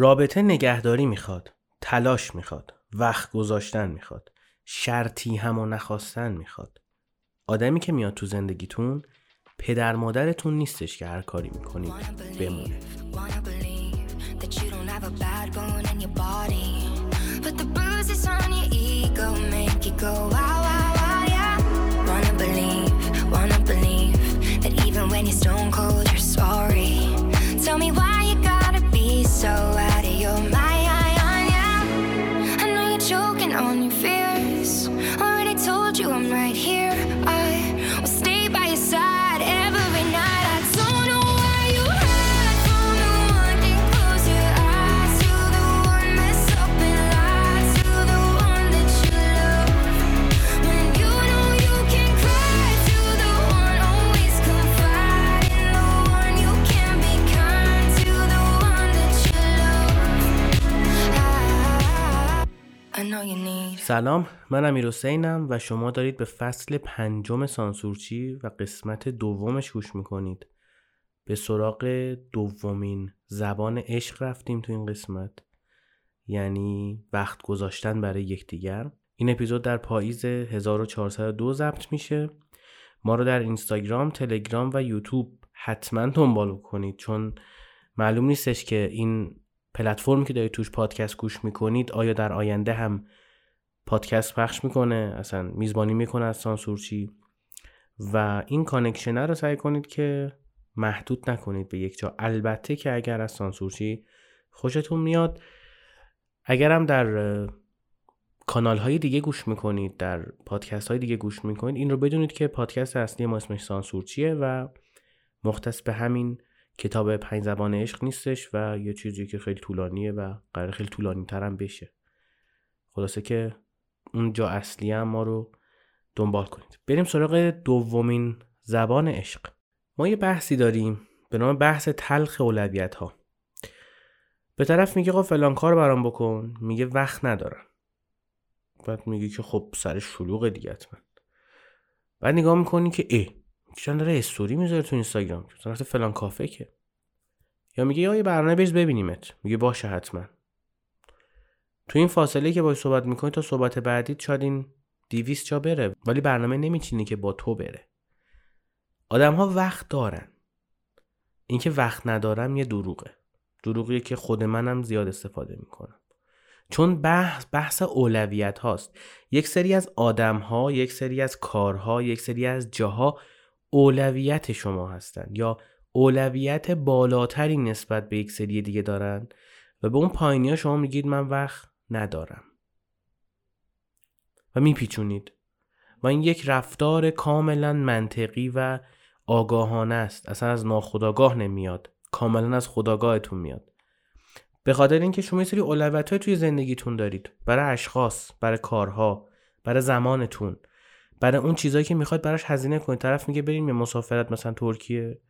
رابطه نگهداری می‌خواد تلاش می‌خواد وقت گذاشتن می‌خواد شرطی هم و نخواستن می‌خواد. آدمی که میاد تو زندگیتون پدر مادرتون نیستش که هر کاری می‌کنید بمونه. سلام من امیر حسینم و شما دارید به فصل پنجم سانسورچی و قسمت دومش گوش می‌کنید. به سراغ دومین زبان عشق رفتیم تو این قسمت. یعنی وقت گذاشتن برای یکدیگر. این اپیزود در پاییز 1402 ضبط میشه. ما رو در اینستاگرام، تلگرام و یوتیوب حتما دنبال کنید چون معلوم نیستش که این پلتفرمی که دارید توش پادکست گوش می‌کنید آیا در آینده هم پادکست پخش می‌کنه اصلا میزبانی می‌کنه از سانسورچی. و این کانکشنه رو سعی کنید که محدود نکنید به یک جا. البته که اگر از سانسورچی خوشتون میاد اگر هم در کانال های دیگه گوش می‌کنید در پادکست های دیگه گوش می‌کنید این رو بدونید که پادکست اصلی ما اسمش سانسورچیه و مختص به همین کتاب پنج زبان عشق نیستش و یه چیزی که خیلی طولانیه و قرار خیلی طولانی ترم بشه. خلاصه که اون جا اصلی هم ما رو دنبال کنید. بریم سراغ دومین زبان عشق. ما یه بحثی داریم به نام بحث تلخ اولویت ها به طرف میگه خب فلان کار برام بکن میگه وقت ندارم. بعد میگه که خب سر شلوغ دیگه من بعد نگاه می‌کنی که ای چند داره استوری می‌ذاره تو اینستاگرام؟ رفته فلان کافه که. یا میگه یا یه برنامه بریز ببینیمت. میگه باشه حتما. تو این فاصله که باش صحبت می‌کنی تا صحبت بعدی شاید این دیویست جا بره ولی برنامه نمیچینی که با تو بره. آدم ها وقت دارن. اینکه وقت ندارم یه دروغه. دروغیه که خود منم زیاد استفاده می‌کنم. چون بحث بحث اولویت هاست. یک سری از آدم ها یک سری از کارها یک سری از جاها اولویت شما هستن یا اولویت بالاتری نسبت به یک سری دیگه دارن و به اون پایینی ها شما میگید من وقت ندارم. و میپیچونید. و این یک رفتار کاملا منطقی و آگاهانه است. اصلا از ناخداگاه نمیاد. کاملا از خداگاهتون میاد. به خاطر اینکه شما یه سری اولویت توی زندگیتون دارید. برای اشخاص برای کارها برای زمانتون. برای اون چیزایی که می‌خواید براش هزینه کنید. طرف میگه بریم یه مسافرت مثلا ترکیه.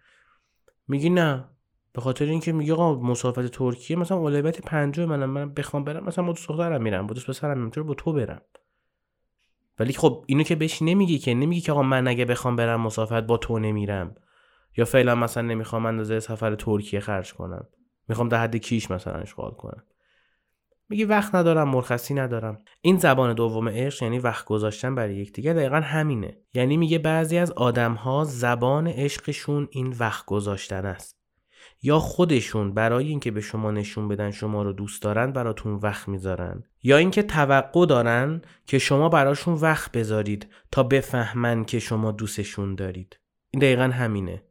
میگی نه. به خاطر اینکه میگه آقا مسافرت ترکیه مثلا اولویت پنجم منم من بخوام برم مثلا با دوست دخترم میرم با دوست پسرم میرم با تو برم؟ ولی خب اینو که بهش نمیگی که نمیگی که آقا من اگه بخوام برم مسافرت با تو نمیرم. یا فعلا مثلا نمی‌خوام اندازه سفر ترکیه خرج کنم. می‌خوام در حد کیش مثلا اشغال کنم. میگی وقت ندارم مرخصی ندارم. این زبان دوم عشق یعنی وقت گذاشتن برای یکدیگر دقیقا همینه. یعنی میگه بعضی از آدم ها زبان عشقشون این وقت گذاشتن است. یا خودشون برای اینکه به شما نشون بدن شما رو دوست دارن براتون وقت می‌ذارن. یا اینکه توقع دارن که شما براشون وقت بذارید تا بفهمن که شما دوستشون دارید. این دقیقا همینه.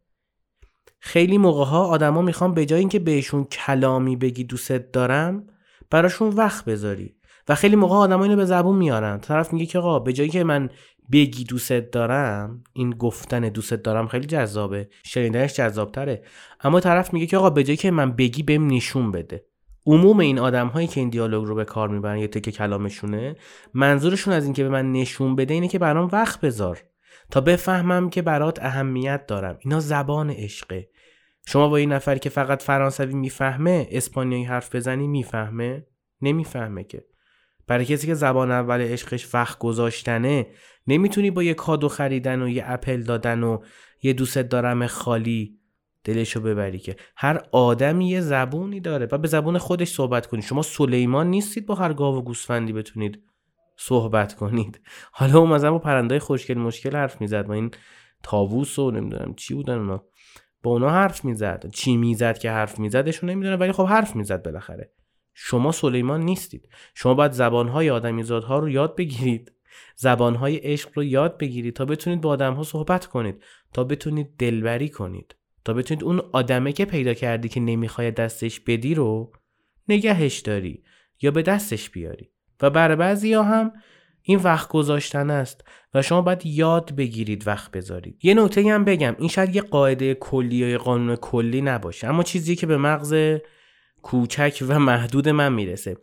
خیلی موقع ها آدما می‌خوان به جای اینکه بهشون کلامی بگی دوستت دارم براشون وقت بذاری. و خیلی موقع آدما اینو به زبون میارن. طرف میگه که آقا به جایی که من بگی دوستت دارم این گفتن دوستت دارم خیلی جذابه. شنیدنش جذابتره. اما طرف میگه که آقا به جایی که من بگی بهم نشون بده. عموم این آدم هایی که این دیالوگ رو به کار می‌برن یا تکه کلامشونه منظورشون از اینکه به من نشون بده اینه که برام وقت بذار. تا بفهمم که برات اهمیت دارم. اینا زبان عشقه. شما با این نفری که فقط فرانسوی می‌فهمه اسپانیایی حرف بزنی می‌فهمه؟ نمی‌فهمه که. برای کسی که زبان اول عشقش وقت گذاشتنه نمی‌تونی با یه کادو خریدن و یه اپل دادن و یه دوست دارم خالی دلشو ببری که. هر آدمی یه زبونی داره و به زبون خودش صحبت کنید شما سلیمان نیستید با هر گاو و گوسفندی بتونید صحبت کنید. حالا اون مثلا با پرنده خوشگل مشکل حرف می‌زد با این تاووس و نمی‌دونم چی بودن اونا. با اونا حرف می‌زد. چی می‌زد که حرف میزدشون نمی‌دونه ولی خب حرف می‌زد بالاخره. شما سلیمان نیستید. شما باید زبانهای آدمیزادها رو یاد بگیرید. زبانهای عشق رو یاد بگیرید تا بتونید با آدمها صحبت کنید. تا بتونید دلبری کنید. تا بتونید اون آدمه که پیدا کردی که نمی‌خوای دستش بدی رو نگهش داری یا به دستش بیاری. و برای بعضی ها هم این وقت گذاشتن است و شما باید یاد بگیرید وقت بذارید. یه نکته هم بگم. این شاید یه قاعده کلی یا قانون کلی نباشه. اما چیزی که به مغز کوچک و محدود من می‌رسه.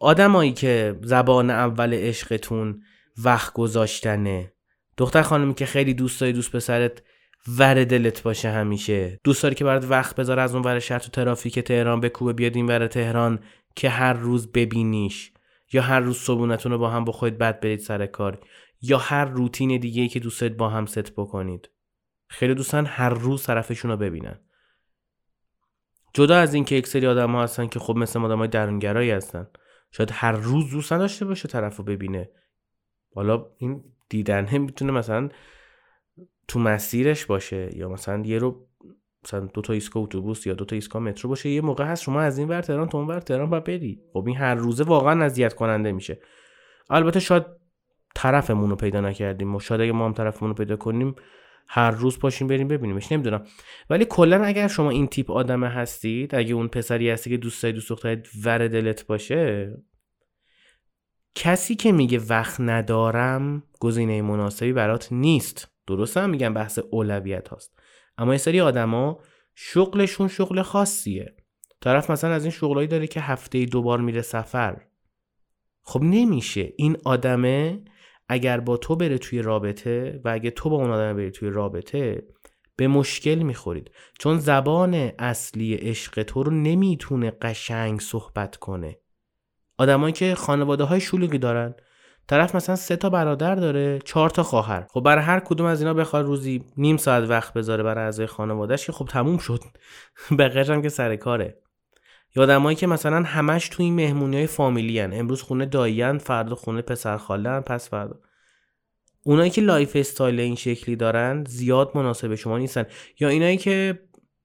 آدمایی که زبان اول عشقتون وقت گذاشتنه. دختر خانمی که خیلی دوست داری دوست پسرت ور دلت باشه همیشه. دوست داری که برات وقت بذار از اون ور شهر تو ترافیک تهران بکوبه بیاد این ور تهران که هر روز ببینیش. یا هر روز صبونتون رو با هم بخواید بعد برید سر کار. یا هر روتین دیگه ای که دوست با هم ست بکنید. خیلی دوستان هر روز طرفشون رو ببینن. جدا از اینکه یک سری آدم ها هستن که خب مثل آدم های درونگرایی هستن شاید هر روز دوست داشته باشه طرف رو ببینه. حالا این دیدن می‌تونه مثلا تو مسیرش باشه یا مثلا یه رو مثلا دو تا ایستگاه اتوبوس یا دو تا ایستگاه مترو باشه یه موقع هست شما از این ور تهران تو اون ور تهران با بری. خب این هر روزه واقعا اذیت کننده میشه. البته شاید طرفمون رو پیدا نکردیم و شاید اگه ما هم طرفمون رو پیدا کنیم هر روز پاشیم بریم ببینیمش نمی‌دونم. ولی کلا اگر شما این تیپ آدم هستید اگه اون پسری هستی که دوست دوست دخترت ور دلت باشه کسی که میگه وقت ندارم گزینه مناسبی برات نیست. درسته هم میگم بحث اولویت هاست. اما یه سری آدما شغلشون شغل خاصیه. طرف مثلا از این شغلایی داره که هفته دوبار میره سفر. خب نمیشه. این آدمه اگر با تو بره توی رابطه و اگه تو با اون آدم بری توی رابطه به مشکل می‌خورید. چون زبان اصلی عشق تو رو نمی‌تونه قشنگ صحبت کنه. آدمایی که خانواده های شلوغی دارن طرف مثلا سه تا برادر داره چهار تا خواهر. خب برای هر کدوم از اینا بخواد روزی نیم ساعت وقت بذاره برای اعضای خانوادهش که خب تموم شد. بقیش هم که سر کاره. یا آدمایی که مثلا همش تو این مهمونی های فامیلی هن. امروز خونه داییان فردا خونه پسر خاله پس فردا. اونایی که lifestyle این شکلی دارن زیاد مناسب شما نیستن. یا اینایی که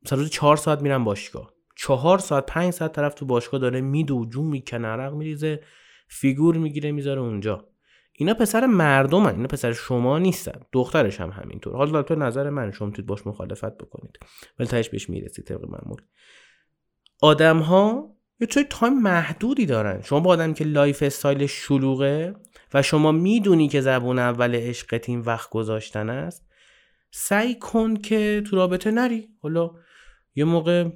مثلا روز چهار ساعت میرن باشگاه. چهار ساعت پنج ساعت طرف تو باشگاه داره میدو جون می‌کنه عرق میریزه فیگور می‌گیره می‌ذاره اونجا. اینا پسر مردمن اینا پسر شما نیستن. دخترش هم همینطور. حالا تو نظر من شما می‌تونید باش مخالفت بکنید. ولی تهش بهش می‌رسید طبق معمول. آدم ها یه توی time محدودی دارن. شما با آدم که lifestyle شلوغه و شما می‌دونی که زبون اول عشقت این وقت گذاشتن است سعی کن که تو رابطه نری. حالا یه موقع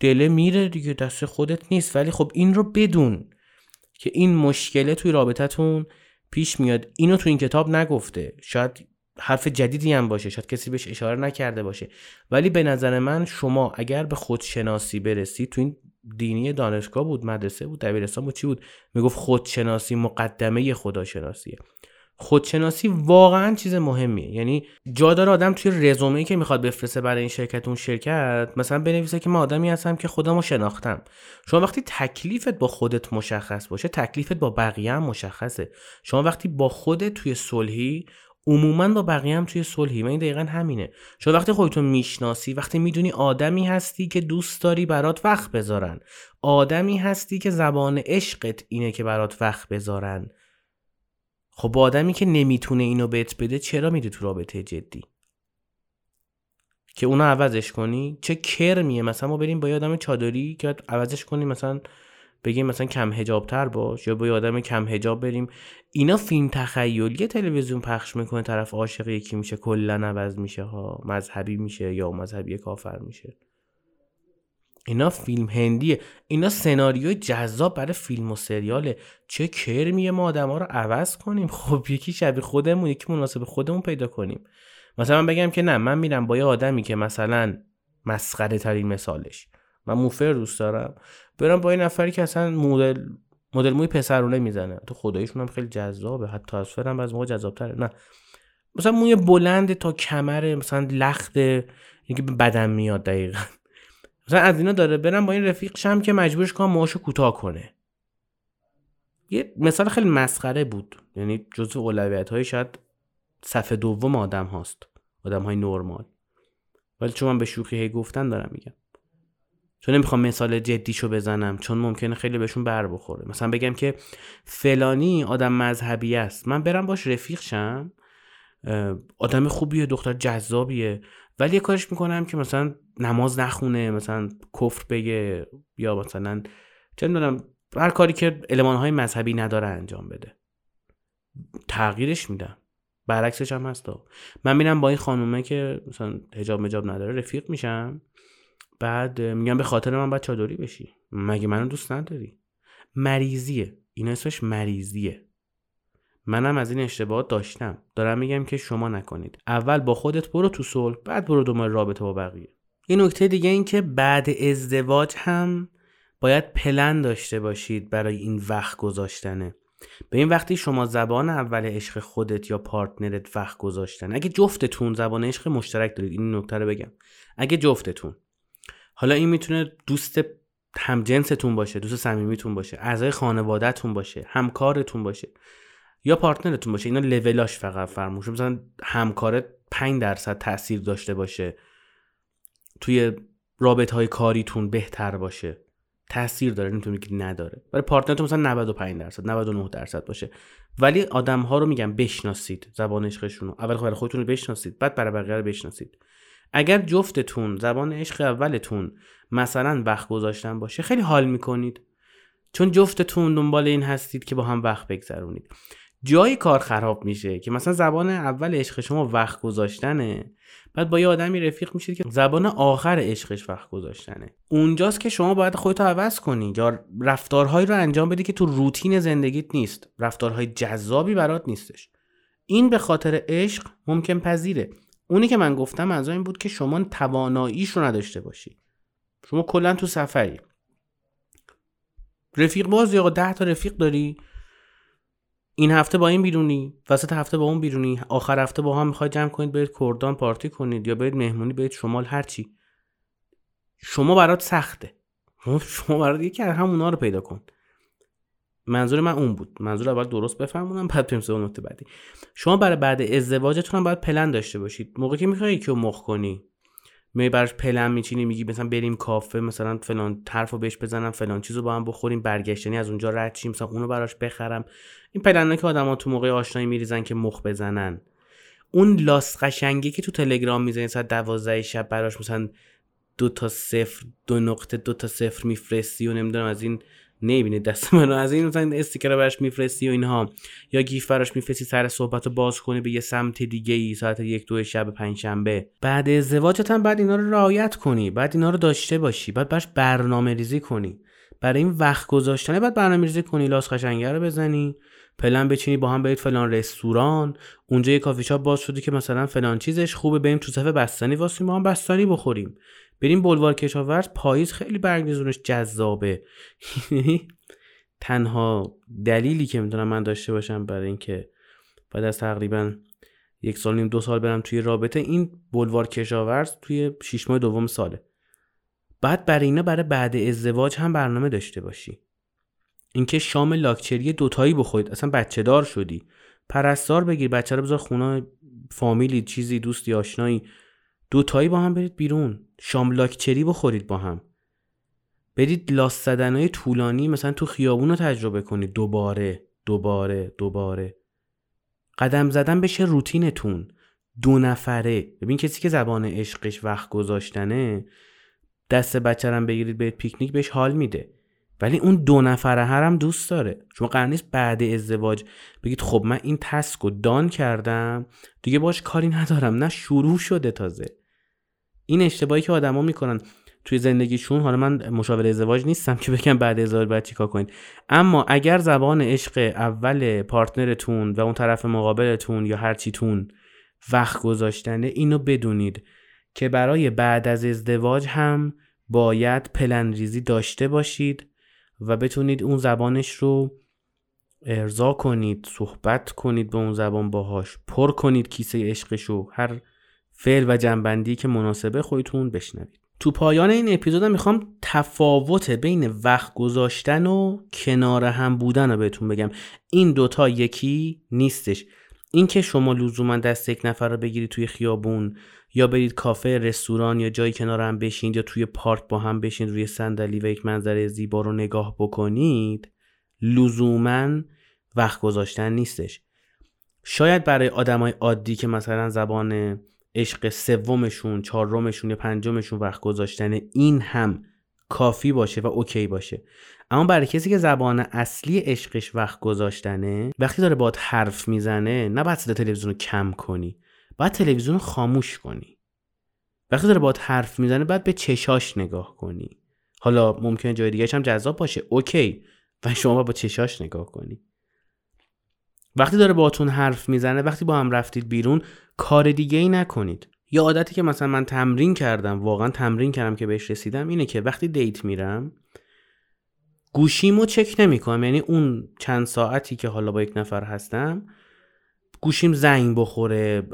دله میره دیگه دست خودت نیست. ولی خب این رو بدون که این مشکله توی رابطتون پیش میاد. اینو تو این کتاب نگفته. شاید حرف جدیدی هم باشه شاید کسی بهش اشاره نکرده باشه. ولی به نظر من شما اگر به خودشناسی برسید تو این دینی دانشگاه بود مدرسه بود دبیرستان بود چی بود؟ می‌گفت خودشناسی مقدمه خداشناسیه خودشناسی واقعا چیز مهمیه. یعنی جا داره آدم توی رزومه که می‌خواد بفرسته برای این شرکت اون شرکت مثلا بنویسه که من آدمی هستم که خودمو شناختم. شما وقتی تکلیفت با خودت مشخص باشه تکلیفت با بقیه هم مشخصه. شما وقتی با خودت توی صلحی عموما با بقیه هم توی صلحی. و این دقیقا همینه. شما وقتی خودتون می‌شناسی وقتی می‌دونی آدمی هستی که دوست داری برات وقت بذارن. آدمی هستی که زبان عشقت اینه که برات وقت بذارن. خب با آدمی که نمی‌تونه اینو بهت بده چرا میده تو رابطه جدی؟ که اونو عوضش کنی؟ چه کرمیه؟ مثلا ما بریم با یه آدم چادری که عوضش کنیم مثلا بگیم مثلا کم هجاب تر باش یا با یه آدم کم هجاب بریم. اینا فیلم تخیلی تلویزیون پخش می‌کنه طرف عاشق یکی میشه کلا عوض میشه ها مذهبی میشه یا مذهبی کافر میشه. اینا فیلم هندیه. اینا سناریوی جذاب برای فیلم و سریاله. چه کرمیه ما آدم ها رو عوض کنیم؟ خب یکی شبیه خودمون یکی مناسب خودمون پیدا کنیم. مثلا من بگم که نه من میرم با یه آدمی که مثلا مسخره ترین مثالش. من موفر دوست دارم. برم با یه نفری که اصلا مدل مدل موی پسرونه می‌زنه تو خداییشون هم خیلی جذابه. حتی از فرم از موقع جذابتره. نه. مثلا موی بلند تا کمر مثلا لخت اینکه به بدن میاد دقیقا. مثلا از اینا داره. برم با این رفیق شم که مجبورش کنم موهاشو کوتاه کنه. یه مثال خیلی مسخره بود. یعنی جزو اولویت های شاید صفحه دوم آدم هاست. آدم های نرمال. ولی چون من به شوخی هی گفتن دارم میگم. چون نمی‌خوام مثال جدیشو بزنم چون ممکنه خیلی بهشون بر بخوره. مثلا بگم که فلانی آدم مذهبی است. من برم باش رفیق شم. آدم خوبیه دختر جذابیه. ولی یه کارش می‌کنم که مثلا نماز نخونه مثلا کفر بگه یا مثلا چه می‌دونم هر کاری که های مذهبی نداره انجام بده. تغییرش میدم. برعکسش هم هستا من میرم با این خانومه که مثلا هجاب مجاب نداره رفیق میشم. بعد میگم به خاطر من باید چادری بشی. مگه منو دوست نداری؟ مریضیه. این اسمش مریضیه. منم از این اشتباهات داشتم. دارم میگم که شما نکنید. اول با خودت برو تو صلح بعد برو دنبال رابطه با بقیه. این نکته دیگه این که بعد ازدواج هم باید پلن داشته باشید برای این وقت گذاشتنه. به این وقتی شما زبان اول عشق خودت یا پارتنرت وقت گذاشتن. اگه جفتتون زبان عشق مشترک دارید این نکته رو بگم. اگه جفتتون. حالا این می‌تونه دوست همجنستون باشه دوست صمیمیتون باشه اعضای خانوادهتون باشه همکارتون باشه یا پارتنرتون باشه. اینا لولاش فقط فرموش مثلا همکارت 5 درصد تاثیر داشته باشه. توی رابط های کاریتون بهتر باشه. تاثیر داره نمی‌تونی که نداره. ولی پارتنرتون مثلا 95 درصد 99 درصد باشه. ولی آدم ها رو میگم بشناسید زبان عشقشون رو اول برای خودتون رو بشناسید بعد برای بقیه رو بشناسید. اگر جفتتون زبان عشق اولتون مثلا وقت گذاشتن باشه خیلی حال می‌کنید. چون جفتتون دنبال این هستید که با هم وقت بگذرونید. جایی کار خراب میشه که مثلا زبان اول عشق شما وقت گذاشتنه بعد با یه آدمی رفیق میشید که زبان آخر عشقش وقت گذاشتنه. اونجاست که شما باید خودتو عوض کنی. یا رفتارهایی رو انجام بدی که تو روتین زندگیت نیست. رفتارهای جذابی برات نیستش. این به خاطر عشق ممکن پذیره. اونی که من گفتم از این بود که شما تواناییش رو نداشته باشی. شما کلا تو سفری. رفیق باز یا ده تا رفیق داری. این هفته با این بیرونی وسط هفته با اون بیرونی آخر هفته با هم می‌خواید جمع کنید برید کردان پارتی کنید یا برید مهمونی برید شمال هرچی شما برات سخته. شما برات یکی از همونا رو پیدا کن. منظور من اون بود. منظور اول درست بفهمونم بعد بریم اون نکته بعدی. شما برای بعد ازدواجتون هم باید پلن داشته باشید. موقعی که می‌خوای یکی رو مخ کنی می براش پلن میچینی میگی مثلا بریم کافه مثلا فلان رو بهش بزنم فلان چیزو با هم بخوریم برگشتنی از اونجا رد شیم مثلا اونو براش بخرم. این پلنه که آدما تو موقع آشنایی میریزن که مخ بزنن. اون لاس قشنگی که تو تلگرام می‌زنی ساعت دوازده شب براش مثلا دو تا صفر دو نقطه دو تا صفر میفرستی و نمی‌دونم از این نمی‌بینید دست منو از این مثلا sticker براش میفرستی و اینها. یا GIF براش میفرستی سر صحبت رو باز کنی به یه سمت دیگه ای ساعت یک دو شب پنجشنبه بعد ازدواجت هم باید اینا رو رعایت کنی. باید اینا رو داشته باشی. باید براش برنامه ریزی کنی. برای این وقت گذاشتنه باید برنامه ریزی کنی لاس قشنگه رو بزنی. پلن بچینی با هم برید فلان رستوران. اونجا یه کافی شاپ باز شده که مثلا فلان چیزش خوبه بریم تو صف بستنی وایسیم با هم بستنی بخوریم. بریم بلوار کشاورز پاییز خیلی برگزونش جذابه. تنها دلیلی که می‌تونم من داشته باشم برای اینکه بعد از تقریبا یک سال نیم دو سال برم توی رابطه این بلوار کشاورز توی شیش ماه دوم ساله. بعد برای اینا برای بعد ازدواج هم برنامه داشته باشی. اینکه شام لاکچری دوتایی بخورید. اصلا بچه دار شدی. پرستار بگیر بچه رو بذار خونه فامیلی چیزی دوستی آشنایی. دوتایی با هم برید بیرون. شام لاکچری بخورید با هم. برید لاس زدنهای طولانی مثلا تو خیابون رو تجربه کنید. دوباره دوباره دوباره. قدم زدن بشه روتینتون. دو نفره. ببین کسی که زبان عشقش وقت گذاشتنه دست بچه بگیرید به پیکنیک بهش حال میده. ولی اون دو نفره هرم دوست داره. شما قرار نیست بعد ازدواج بگید خب من این تسک رو دان کردم دیگه باش کاری ندارم. نه شروع شده تازه. این اشتباهی که آدما می‌کنن توی زندگیشون حالا من مشاور ازدواج نیستم که بگم بعد ازدواج باید چیکار کنید اما اگر زبان عشق اول پارتنرتون و اون طرف مقابلتون یا هر چیتون وقت گذاشتنه اینو بدونید که برای بعد از ازدواج هم باید پلن ریزی داشته باشید. و بتونید اون زبانش رو ارضا کنید صحبت کنید به اون زبان باهاش پر کنید کیسه عشقشو هر فعل و جنبندی که مناسبه خودتون بشنوید. تو پایان این اپیزودم می‌خوام تفاوت بین وقت گذاشتن و کنار هم بودن رو بهتون بگم. این دوتا یکی نیستش. اینکه شما لزوما دست یک نفر رو بگیرید توی خیابون یا برید کافه رستوران یا جایی کنار هم بشینید یا توی پارک با هم بشینید روی صندلی و یک منظره زیبا رو نگاه بکنید لزوما وقت گذاشتن نیستش. شاید برای آدمای عادی که مثلا زبان عشق سومشون چهارمشون یا پنجمشون وقت گذاشتن این هم کافی باشه و اوکی باشه. اما برای کسی که زبان اصلی عشقش وقت گذاشتنه وقتی داره باید حرف می‌زنه نه باید صدا تلویزیون رو کم کنی. باید تلویزیون رو خاموش کنی. وقتی داره باید حرف می‌زنه باید به چشاش نگاه کنی. حالا ممکنه جای دیگه هم جذاب باشه. اوکی. و شما باید با چشاش نگاه کنی. وقتی داره باهاتون حرف می‌زنه وقتی با هم رفتید بیرون کار دیگه ای نکنید. یا عادتی که مثلا من تمرین کردم واقعا تمرین کردم که بهش رسیدم اینه که وقتی دیت میرم گوشیمو چک نمی‌کنم. یعنی اون چند ساعتی که حالا با یک نفر هستم گوشیم زنگ بخوره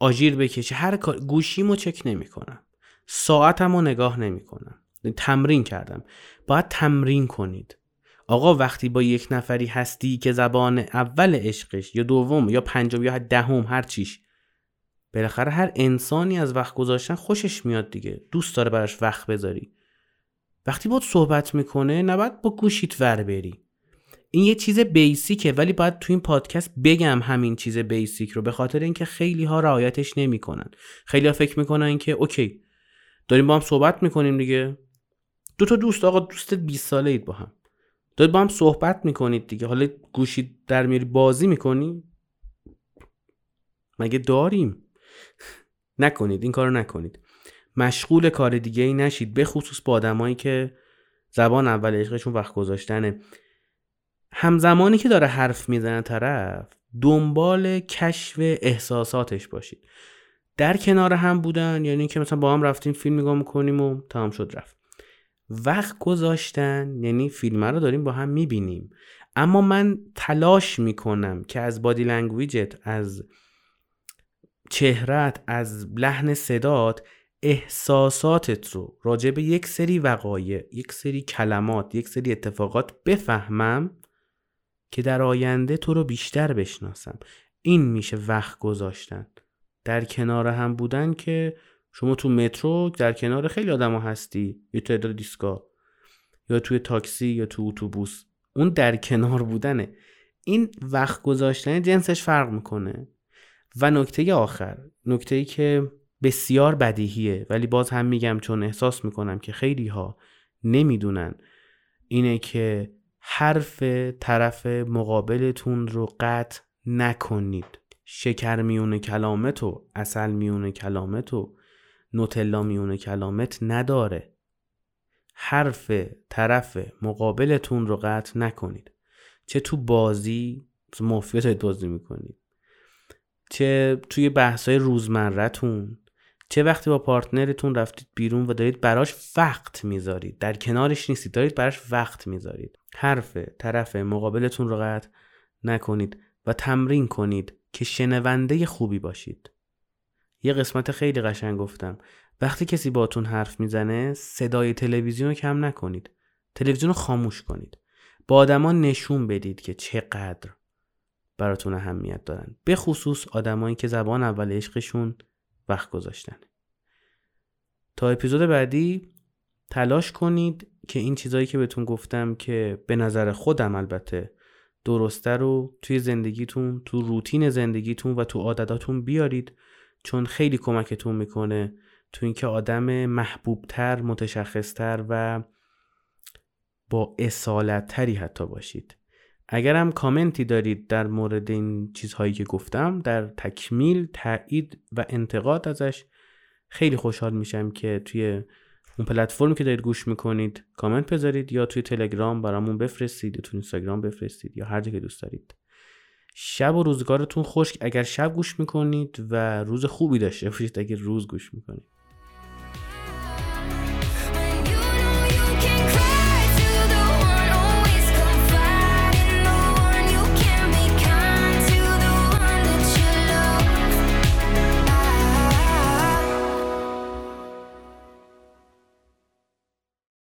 آژیر بکشه هر کار گوشیمو چک نمی‌کنم. ساعتمو نگاه نمی‌کنم. تمرین کردم. باید تمرین کنید. آقا وقتی با یک نفری هستی که زبان اول عشقش یا دوم یا پنجم یا دهم هر چیش بالاخره هر انسانی از وقت گذاشتن خوشش میاد دیگه. دوست داره براش وقت بذاری. وقتی باید صحبت می‌کنه نباید با گوشیت ور بری. این یه چیز بیسیکه ولی باید تو این پادکست بگم همین چیز بیسیک رو به خاطر اینکه خیلی ها رعایتش نمی‌کنن. خیلی ها فکر می‌کنن که اوکی داریم با هم صحبت می‌کنیم دیگه. دو تا دوست آقا دوست 20 ساله اید با هم. دارید با هم صحبت می‌کنید دیگه. حالا گوشی در میری بازی می‌کنی؟ مگه داریم؟ نکنید این کارو نکنید. مشغول کار دیگه ای نشید به خصوص با آدمایی که زبان اول عشقشون وقت گذاشتنه. همزمانی که داره حرف می‌زنه طرف دنبال کشف احساساتش باشید. در کنار هم بودن یعنی که مثلا با هم رفتیم فیلم نگاه می‌کنیم و تمام شد رفت. وقت گذاشتن یعنی فیلم رو داریم با هم می‌بینیم. اما من تلاش می‌کنم که از بادی لنگویجت از چهرت از لحن صدات احساساتت رو راجع به یک سری وقایع یک سری کلمات یک سری اتفاقات بفهمم که در آینده تو رو بیشتر بشناسم. این میشه وقت گذاشتن. در کنار هم بودن که شما تو مترو در کنار خیلی آدم هستی. یا تعداد دیسکا یا توی تاکسی یا تو اتوبوس. اون در کنار بودنه. این وقت گذاشتن جنسش فرق می‌کنه. و نکته آخر نکته ای که بسیار بدیهیه ولی باز هم میگم چون احساس می‌کنم که خیلی ها نمی‌دونن اینه که حرف طرف مقابلتون رو قطع نکنید. شکر میونه کلامت و اصل میونه کلامت و نوتلا میونه کلامت نداره. حرف طرف مقابلتون رو قطع نکنید. چه تو بازی مافیا بازی می‌کنید. چه توی بحثای روزمرتون چه وقتی با پارتنرتون رفتید بیرون و دارید براش وقت می‌ذارید. در کنارش نیستید دارید براش وقت می‌ذارید. حرف طرف مقابلتون رو قطع نکنید و تمرین کنید که شنونده خوبی باشید. یه قسمت خیلی قشنگ گفتم. وقتی کسی باتون حرف می‌زنه صدای تلویزیون رو کم نکنید. تلویزیون رو خاموش کنید. با آدما نشون بدید که چقدر براتون اهمیت دارن. به خصوص آدمایی که زبان اول عشقشون وقت گذاشتن. تا اپیزود بعدی تلاش کنید که این چیزایی که بهتون گفتم که به نظر خودم البته درسته رو توی زندگیتون تو روتین زندگیتون و تو عادتاتون بیارید چون خیلی کمکتون می‌کنه تو اینکه آدم محبوبتر متشخصتر و با اصالتتری حتی باشید. اگر هم کامنتی دارید در مورد این چیزهایی که گفتم در تکمیل تایید و انتقاد ازش خیلی خوشحال میشم که توی اون پلتفرمی که دارید گوش می‌کنید کامنت بذارید یا توی تلگرام برامون بفرستید یا توی اینستاگرام بفرستید یا هر جا که دوست دارید. شب و روزگارتون خوش. اگر شب گوش می‌کنید و روز خوبی داشته باشید اگر روز گوش می‌کنید.